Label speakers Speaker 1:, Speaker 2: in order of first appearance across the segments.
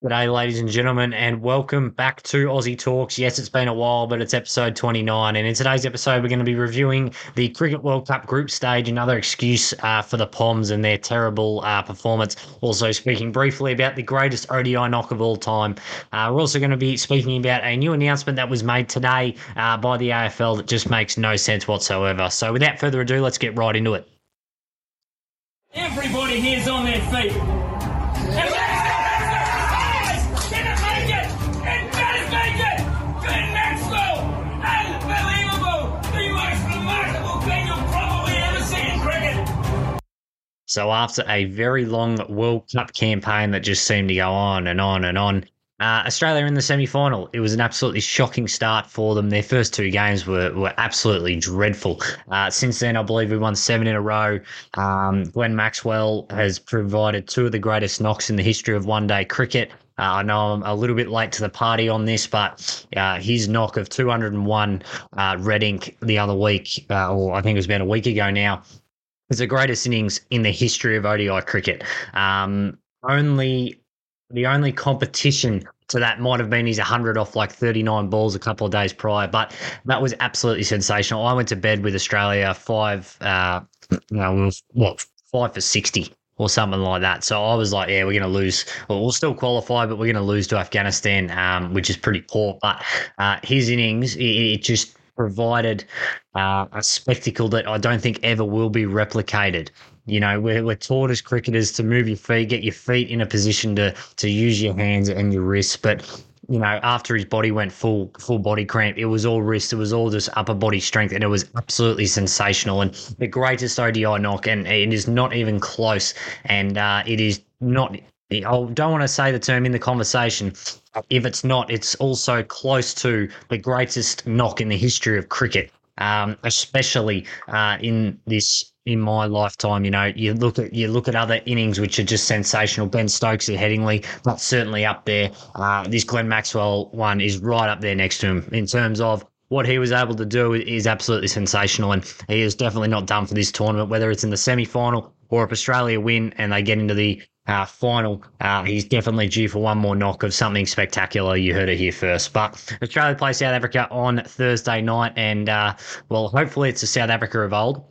Speaker 1: G'day, ladies and gentlemen, and welcome back to Aussie Talks. Yes, it's been a while, but it's episode 29. And in today's episode, we're going to be reviewing the Cricket World Cup group stage, another excuse uh, for the Poms and their terrible uh, performance. Also, speaking briefly about the greatest ODI knock of all time. Uh, we're also going to be speaking about a new announcement that was made today uh, by the AFL that just makes no sense whatsoever. So, without further ado, let's get right into it.
Speaker 2: Everybody here's on their feet.
Speaker 1: So after a very long World Cup campaign that just seemed to go on and on and on, uh, Australia in the semi final. It was an absolutely shocking start for them. Their first two games were, were absolutely dreadful. Uh, since then, I believe we won seven in a row. Um, Maxwell has provided two of the greatest knocks in the history of one day cricket. Uh, I know I'm a little bit late to the party on this, but uh, his knock of 201 uh, red ink the other week, uh, or I think it was about a week ago now, is the greatest innings in the history of ODI cricket. Um, only the only competition to that might have been his 100 off like 39 balls a couple of days prior, but that was absolutely sensational. I went to bed with Australia five, uh, know, what, five for 60 or something like that. So I was like, yeah, we're going to lose. Well, we'll still qualify, but we're going to lose to Afghanistan, um, which is pretty poor. But uh, his innings, it, it just provided uh, a spectacle that I don't think ever will be replicated. You know, we're, we're taught as cricketers to move your feet, get your feet in a position to to use your hands and your wrists. But you know, after his body went full full body cramp, it was all wrist, it was all just upper body strength, and it was absolutely sensational and the greatest ODI knock, and it is not even close, and uh, it is not. I don't want to say the term in the conversation. If it's not, it's also close to the greatest knock in the history of cricket, um, especially uh, in this in my lifetime. You know, you look at you look at other innings which are just sensational. Ben Stokes at Headingley, that's certainly up there. Uh, this Glenn Maxwell one is right up there next to him in terms of what he was able to do is absolutely sensational, and he is definitely not done for this tournament. Whether it's in the semi final or if Australia win and they get into the uh, final, uh, he's definitely due for one more knock of something spectacular. You heard it here first. But Australia plays South Africa on Thursday night, and uh, well, hopefully it's a South Africa of old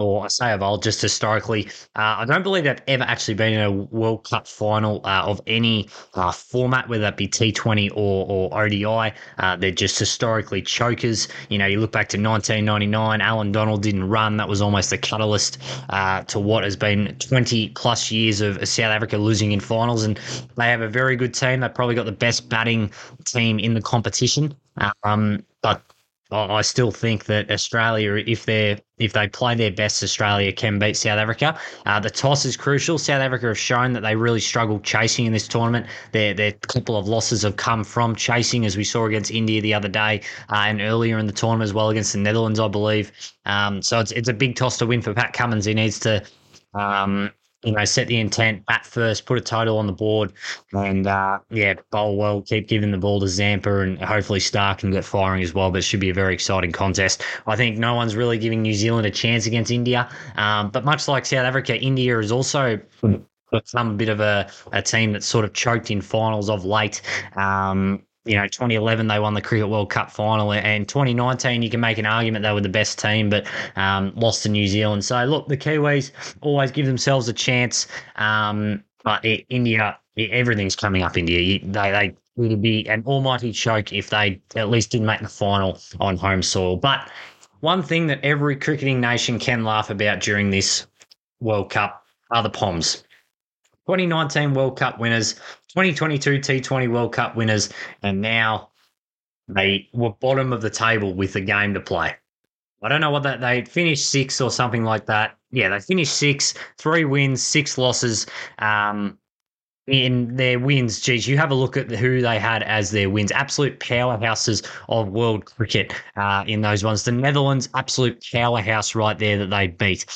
Speaker 1: or I say of old, just historically. Uh, I don't believe they've ever actually been in a World Cup final uh, of any uh, format, whether that be T20 or, or ODI. Uh, they're just historically chokers. You know, you look back to 1999, Allan Donald didn't run. That was almost the catalyst uh, to what has been 20 plus years of South Africa losing in finals. And they have a very good team. They've probably got the best batting team in the competition. Um, but I still think that Australia, if they if they play their best, Australia can beat South Africa. Uh, the toss is crucial. South Africa have shown that they really struggled chasing in this tournament. Their their couple of losses have come from chasing, as we saw against India the other day uh, and earlier in the tournament as well against the Netherlands, I believe. Um, so it's it's a big toss to win for Pat Cummins. He needs to um, you know, set the intent, bat first, put a total on the board, and uh, yeah, bowl well, keep giving the ball to Zampa, and hopefully Starc can get firing as well. But it should be a very exciting contest. I think no one's really giving New Zealand a chance against India, um, but much like South Africa, India is also become a bit of a, a team that's sort of choked in finals of late. Um, you know, 2011 they won the Cricket World Cup final, and 2019 you can make an argument they were the best team, but um, lost to New Zealand. So look, the Kiwis always give themselves a chance, um, but it, India, it, everything's coming up. India, they they would be an almighty choke if they at least didn't make the final on home soil. But one thing that every cricketing nation can laugh about during this World Cup are the Poms. 2019 World Cup winners, 2022 T20 World Cup winners, and now they were bottom of the table with a game to play. I don't know what that they finished six or something like that. Yeah, they finished six, three wins, six losses. Um, in their wins, geez, you have a look at who they had as their wins. Absolute powerhouses of world cricket uh, in those ones. The Netherlands, absolute powerhouse right there that they beat.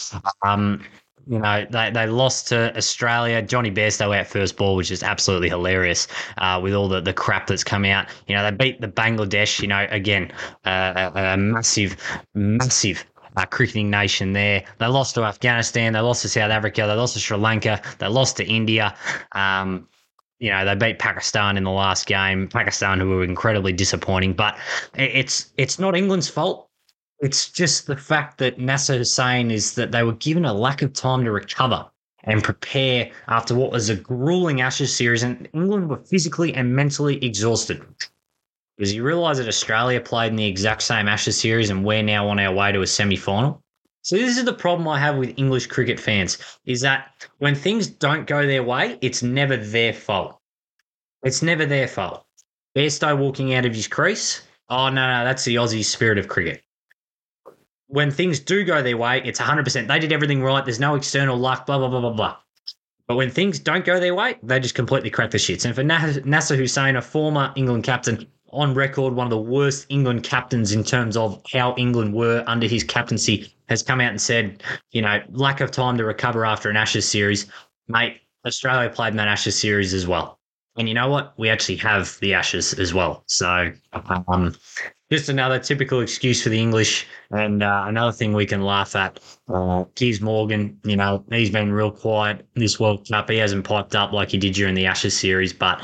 Speaker 1: Um, you know, they, they lost to Australia. Jonny Bairstow out first ball, which is absolutely hilarious uh, with all the, the crap that's come out. You know, they beat the Bangladesh, you know, again, uh, a, a massive, massive uh, cricketing nation there. They lost to Afghanistan. They lost to South Africa. They lost to Sri Lanka. They lost to India. Um, you know they beat Pakistan in the last game. Pakistan, who were incredibly disappointing, but it's it's not England's fault. It's just the fact that NASA Nasser Hussain is that they were given a lack of time to recover and prepare after what was a grueling Ashes series, and England were physically and mentally exhausted. Because you realise that Australia played in the exact same Ashes series, and we're now on our way to a semi final. So this is the problem I have with English cricket fans is that when things don't go their way, it's never their fault. It's never their fault. Bairstow walking out of his crease. Oh no, no, that's the Aussie spirit of cricket. When things do go their way, it's 100%. They did everything right. There's no external luck, blah, blah, blah, blah, blah. But when things don't go their way, they just completely crack the shits. And for Nasser Hussain, a former England captain, on record one of the worst England captains in terms of how England were under his captaincy, has come out and said, you know, lack of time to recover after an Ashes series. Mate, Australia played in that Ashes series as well. And you know what? We actually have the Ashes as well. So, um, just another typical excuse for the English. And uh, another thing we can laugh at. Uh, Morgan, you know, he's been real quiet this World Cup. He hasn't piped up like he did during the Ashes series, but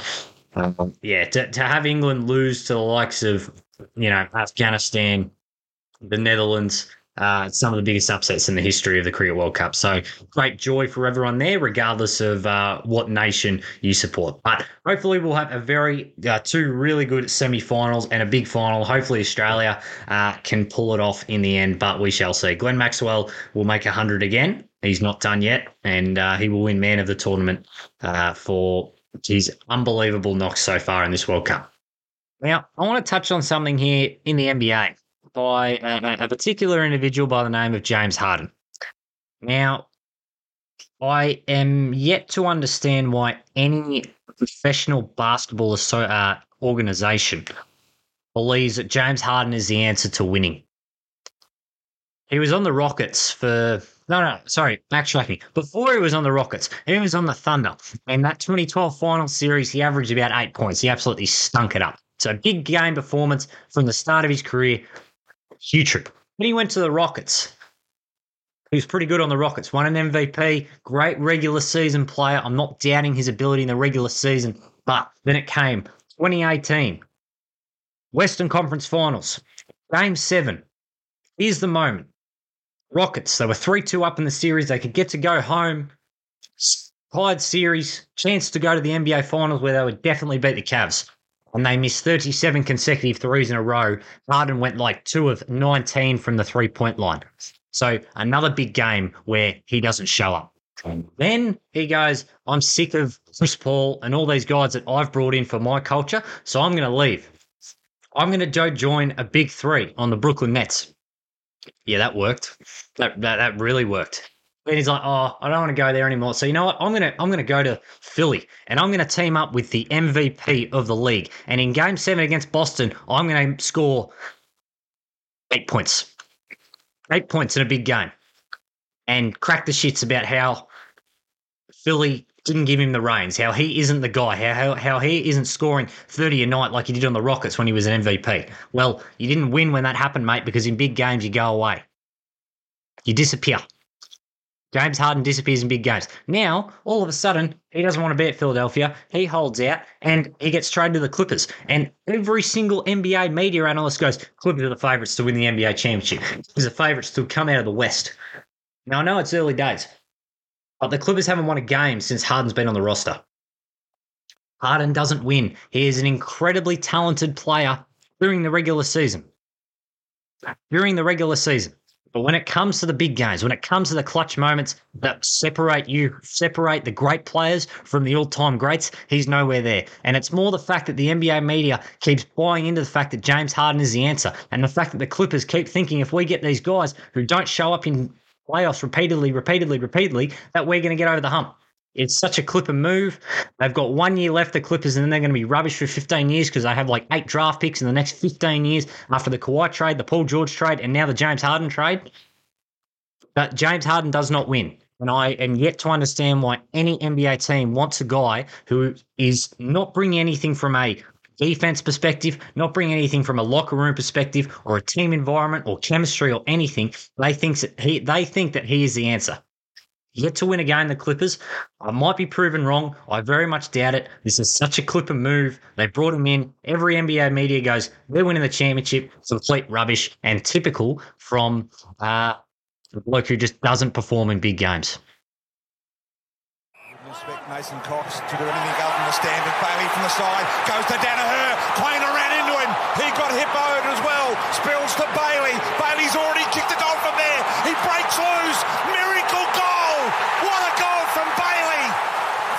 Speaker 1: um, yeah, to, to have England lose to the likes of, you know, Afghanistan, the Netherlands, uh, some of the biggest upsets in the history of the Cricket World Cup. So great joy for everyone there, regardless of uh, what nation you support. But hopefully, we'll have a very uh, two really good semi-finals and a big final. Hopefully, Australia uh, can pull it off in the end, but we shall see. Glenn Maxwell will make hundred again. He's not done yet, and uh, he will win man of the tournament uh, for his unbelievable knocks so far in this World Cup. Now, I want to touch on something here in the NBA by a, a particular individual by the name of James Harden. Now, I am yet to understand why any professional basketball uh, organization believes that James Harden is the answer to winning. He was on the Rockets for no, no, sorry, backtracking. Before he was on the Rockets, he was on the Thunder. In that 2012 final series, he averaged about eight points. He absolutely stunk it up. So big game performance from the start of his career. Trip. Then he went to the Rockets. He was pretty good on the Rockets. Won an MVP, great regular season player. I'm not doubting his ability in the regular season, but then it came 2018, Western Conference Finals, Game Seven. Here's the moment. Rockets. They were 3 2 up in the series. They could get to go home. Tied series, chance to go to the NBA Finals where they would definitely beat the Cavs. And they missed 37 consecutive threes in a row. Harden went like 2 of 19 from the three point line. So another big game where he doesn't show up. Then he goes, I'm sick of Chris Paul and all these guys that I've brought in for my culture, so I'm going to leave. I'm going to go join a big three on the Brooklyn Nets. Yeah, that worked. That that, that really worked. And he's like, "Oh, I don't want to go there anymore." So you know what? I'm gonna I'm gonna go to Philly, and I'm gonna team up with the MVP of the league. And in Game Seven against Boston, I'm gonna score eight points, eight points in a big game, and crack the shits about how Philly didn't give him the reins, how he isn't the guy, how, how, how he isn't scoring 30 a night like he did on the Rockets when he was an MVP. Well, you didn't win when that happened, mate, because in big games you go away. You disappear. James Harden disappears in big games. Now, all of a sudden, he doesn't want to be at Philadelphia. He holds out and he gets traded to the Clippers. And every single NBA media analyst goes, Clippers are the favourites to win the NBA championship. He's the favourites to come out of the West. Now, I know it's early days, but the Clippers haven't won a game since Harden's been on the roster. Harden doesn't win. He is an incredibly talented player during the regular season. During the regular season. But when it comes to the big games, when it comes to the clutch moments that separate you, separate the great players from the all time greats, he's nowhere there. And it's more the fact that the NBA media keeps buying into the fact that James Harden is the answer. And the fact that the Clippers keep thinking if we get these guys who don't show up in playoffs repeatedly, repeatedly, repeatedly, that we're going to get over the hump. It's such a Clipper move. They've got one year left, the Clippers, and then they're going to be rubbish for 15 years because they have like eight draft picks in the next 15 years after the Kawhi trade, the Paul George trade, and now the James Harden trade. But James Harden does not win. And I am yet to understand why any NBA team wants a guy who is not bringing anything from a defense perspective, not bring anything from a locker room perspective or a team environment or chemistry or anything. They think that he they think that he is the answer. Yet to win a game, the Clippers. I might be proven wrong. I very much doubt it. This is such a Clipper move. They brought him in. Every NBA media goes, they're winning the championship. Complete rubbish and typical from uh, a bloke who just doesn't perform in big games.
Speaker 2: Expect Mason Cox to do anything other than the standard. Bailey from the side goes to Danaher. Quaynor ran into him. He got hippoed as well. Spills to Bailey. Bailey's already kicked a goal from there. He breaks loose. Miracle goal. What a goal from Bailey.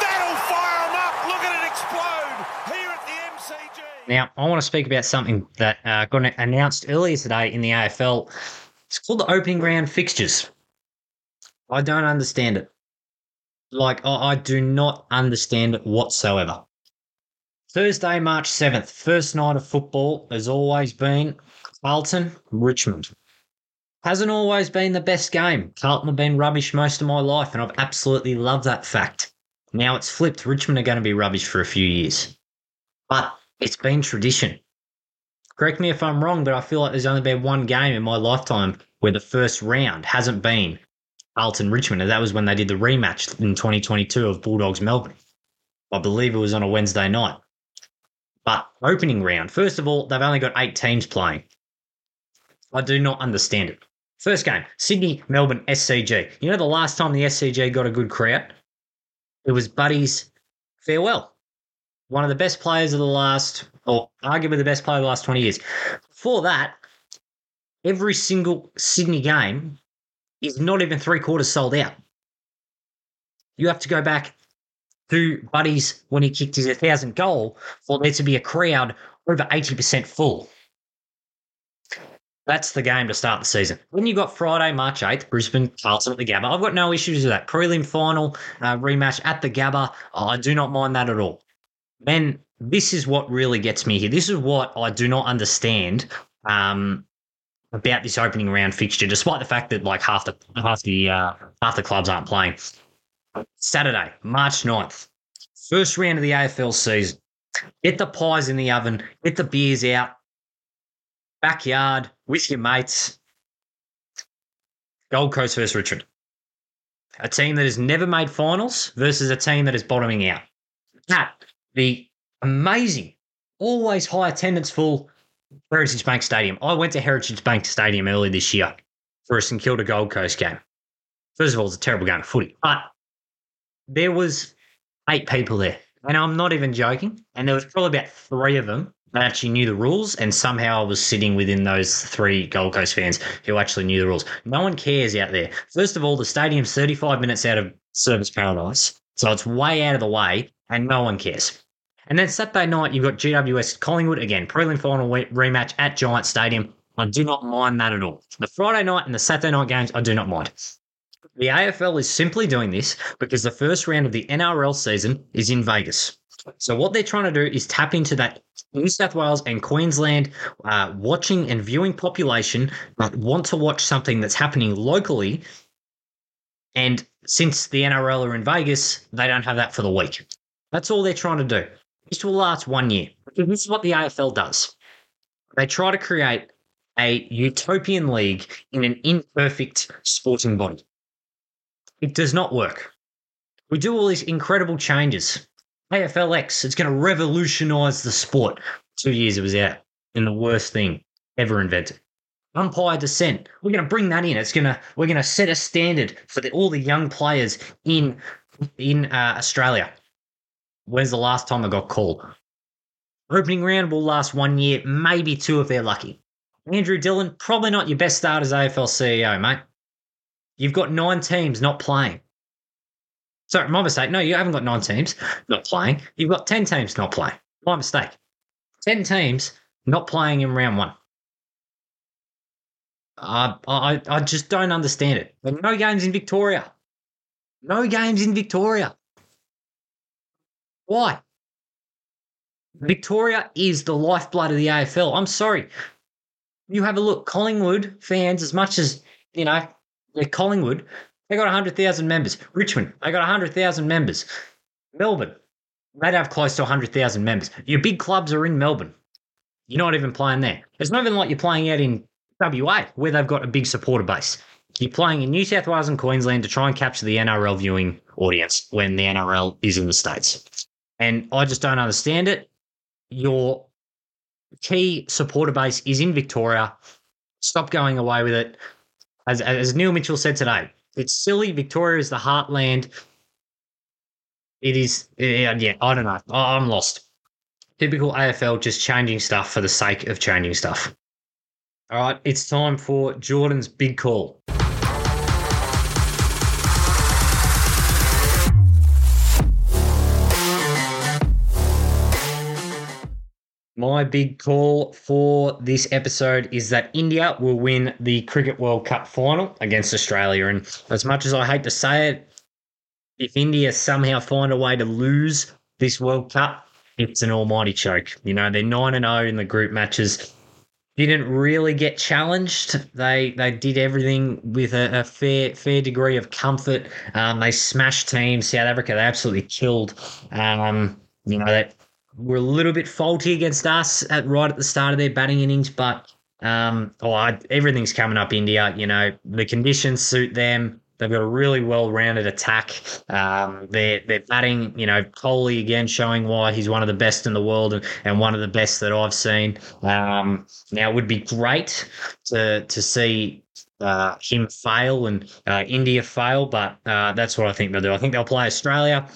Speaker 2: That'll fire him up. Look at it explode here at the MCG.
Speaker 1: Now, I want to speak about something that uh, got announced earlier today in the AFL. It's called the opening round fixtures. I don't understand it. Like, I, I do not understand it whatsoever. Thursday, March 7th, first night of football has always been Carlton, Richmond. Hasn't always been the best game. Carlton have been rubbish most of my life, and I've absolutely loved that fact. Now it's flipped. Richmond are going to be rubbish for a few years. But it's been tradition. Correct me if I'm wrong, but I feel like there's only been one game in my lifetime where the first round hasn't been Carlton Richmond, and that was when they did the rematch in 2022 of Bulldogs Melbourne. I believe it was on a Wednesday night. But opening round, first of all, they've only got eight teams playing. I do not understand it. First game, Sydney, Melbourne, SCG. You know the last time the SCG got a good crowd? It was Buddy's farewell. One of the best players of the last, or arguably the best player of the last 20 years. For that, every single Sydney game is not even three quarters sold out. You have to go back to Buddy's when he kicked his 1,000 goal for there to be a crowd over 80% full. That's the game to start the season. When you've got Friday, March 8th, Brisbane, Carlton at the Gabba, I've got no issues with that. Prelim final uh, rematch at the Gabba, I do not mind that at all. Then this is what really gets me here. This is what I do not understand um, about this opening round fixture, despite the fact that like half the half the uh, half the clubs aren't playing. Saturday, March 9th, first round of the AFL season. Get the pies in the oven, get the beers out, backyard with your mates. Gold Coast versus Richmond. A team that has never made finals versus a team that is bottoming out. At the amazing, always high attendance full Heritage Bank Stadium. I went to Heritage Bank Stadium early this year for a St Kilda Gold Coast game. First of all, it's a terrible game of footy, but there was eight people there, and I'm not even joking. And there was probably about three of them that actually knew the rules, and somehow I was sitting within those three Gold Coast fans who actually knew the rules. No one cares out there. First of all, the stadium's 35 minutes out of Surfers Paradise, so it's way out of the way, and no one cares. And then Saturday night, you've got GWS Collingwood again, prelim final rematch at Giant Stadium. I do not mind that at all. The Friday night and the Saturday night games, I do not mind. The AFL is simply doing this because the first round of the NRL season is in Vegas. So what they're trying to do is tap into that New South Wales and Queensland uh, watching and viewing population that want to watch something that's happening locally. And since the NRL are in Vegas, they don't have that for the week. That's all they're trying to do. This will last one year. This is what the AFL does. They try to create a utopian league in an imperfect sporting body. It does not work. We do all these incredible changes. AFLX, it's going to revolutionize the sport. Two years it was out, and the worst thing ever invented. Umpire dissent. We're going to bring that in. It's going to we're going to set a standard for the, all the young players in in uh, Australia. When's the last time I got called? Opening round will last one year, maybe two if they're lucky. Andrew Dillon, probably not your best start as AFL CEO, mate. You've got nine teams not playing. Sorry, my mistake. No, you haven't got nine teams not playing. You've got 10 teams not playing. My mistake. 10 teams not playing in round one. I, I, I just don't understand it. But no games in Victoria. No games in Victoria. Why? Hmm. Victoria is the lifeblood of the AFL. I'm sorry. You have a look, Collingwood fans, as much as, you know, they're Collingwood, they got 100,000 members. Richmond, they got 100,000 members. Melbourne, they'd have close to 100,000 members. Your big clubs are in Melbourne. You're not even playing there. It's not even like you're playing out in WA, where they've got a big supporter base. You're playing in New South Wales and Queensland to try and capture the NRL viewing audience when the NRL is in the States. And I just don't understand it. Your key supporter base is in Victoria. Stop going away with it. As, as Neil Mitchell said today, it's silly. Victoria is the heartland. It is, yeah, yeah I don't know. I'm lost. Typical AFL just changing stuff for the sake of changing stuff. All right, it's time for Jordan's big call. My big call for this episode is that India will win the Cricket World Cup final against Australia. And as much as I hate to say it, if India somehow find a way to lose this World Cup, it's an almighty choke. You know, they're 9 and 0 in the group matches. Didn't really get challenged. They they did everything with a, a fair fair degree of comfort. Um, they smashed teams. South Africa they absolutely killed. Um, you know that were a little bit faulty against us at right at the start of their batting innings, but um, oh, I, everything's coming up India. You know, the conditions suit them. They've got a really well-rounded attack. Um, they're they're batting. You know, Kohli again showing why he's one of the best in the world and, and one of the best that I've seen. Um, now it would be great to to see uh, him fail and uh, India fail, but uh, that's what I think they'll do. I think they'll play Australia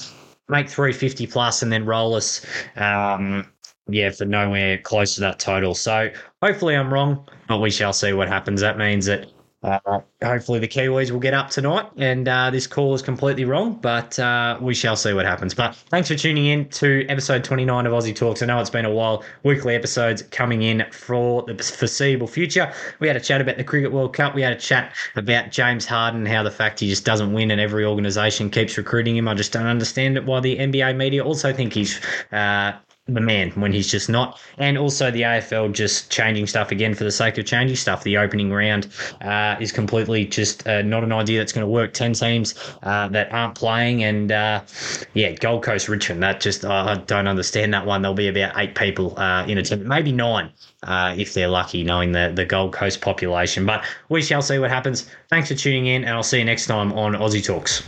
Speaker 1: make 350 plus and then roll us um, yeah for nowhere close to that total. So hopefully i'm wrong but we shall see what happens. That means that uh, hopefully the Kiwis will get up tonight, and uh, this call is completely wrong, but uh, we shall see what happens. But thanks for tuning in to episode 29 of Aussie Talks. I know it's been a while. Weekly episodes coming in for the foreseeable future. We had a chat about the Cricket World Cup. We had a chat about James Harden, how the fact he just doesn't win, and every organisation keeps recruiting him. I just don't understand it. Why the NBA media also think he's uh, the man when he's just not. And also the AFL just changing stuff again for the sake of changing stuff. The opening round uh, is completely just uh, not an idea that's going to work. 10 teams uh, that aren't playing. And uh, yeah, Gold Coast Richmond, that just, I don't understand that one. There'll be about eight people uh, in team, maybe nine. Uh, if they're lucky, knowing the, the Gold Coast population. But we shall see what happens. Thanks for tuning in, and I'll see you next time on Aussie Talks.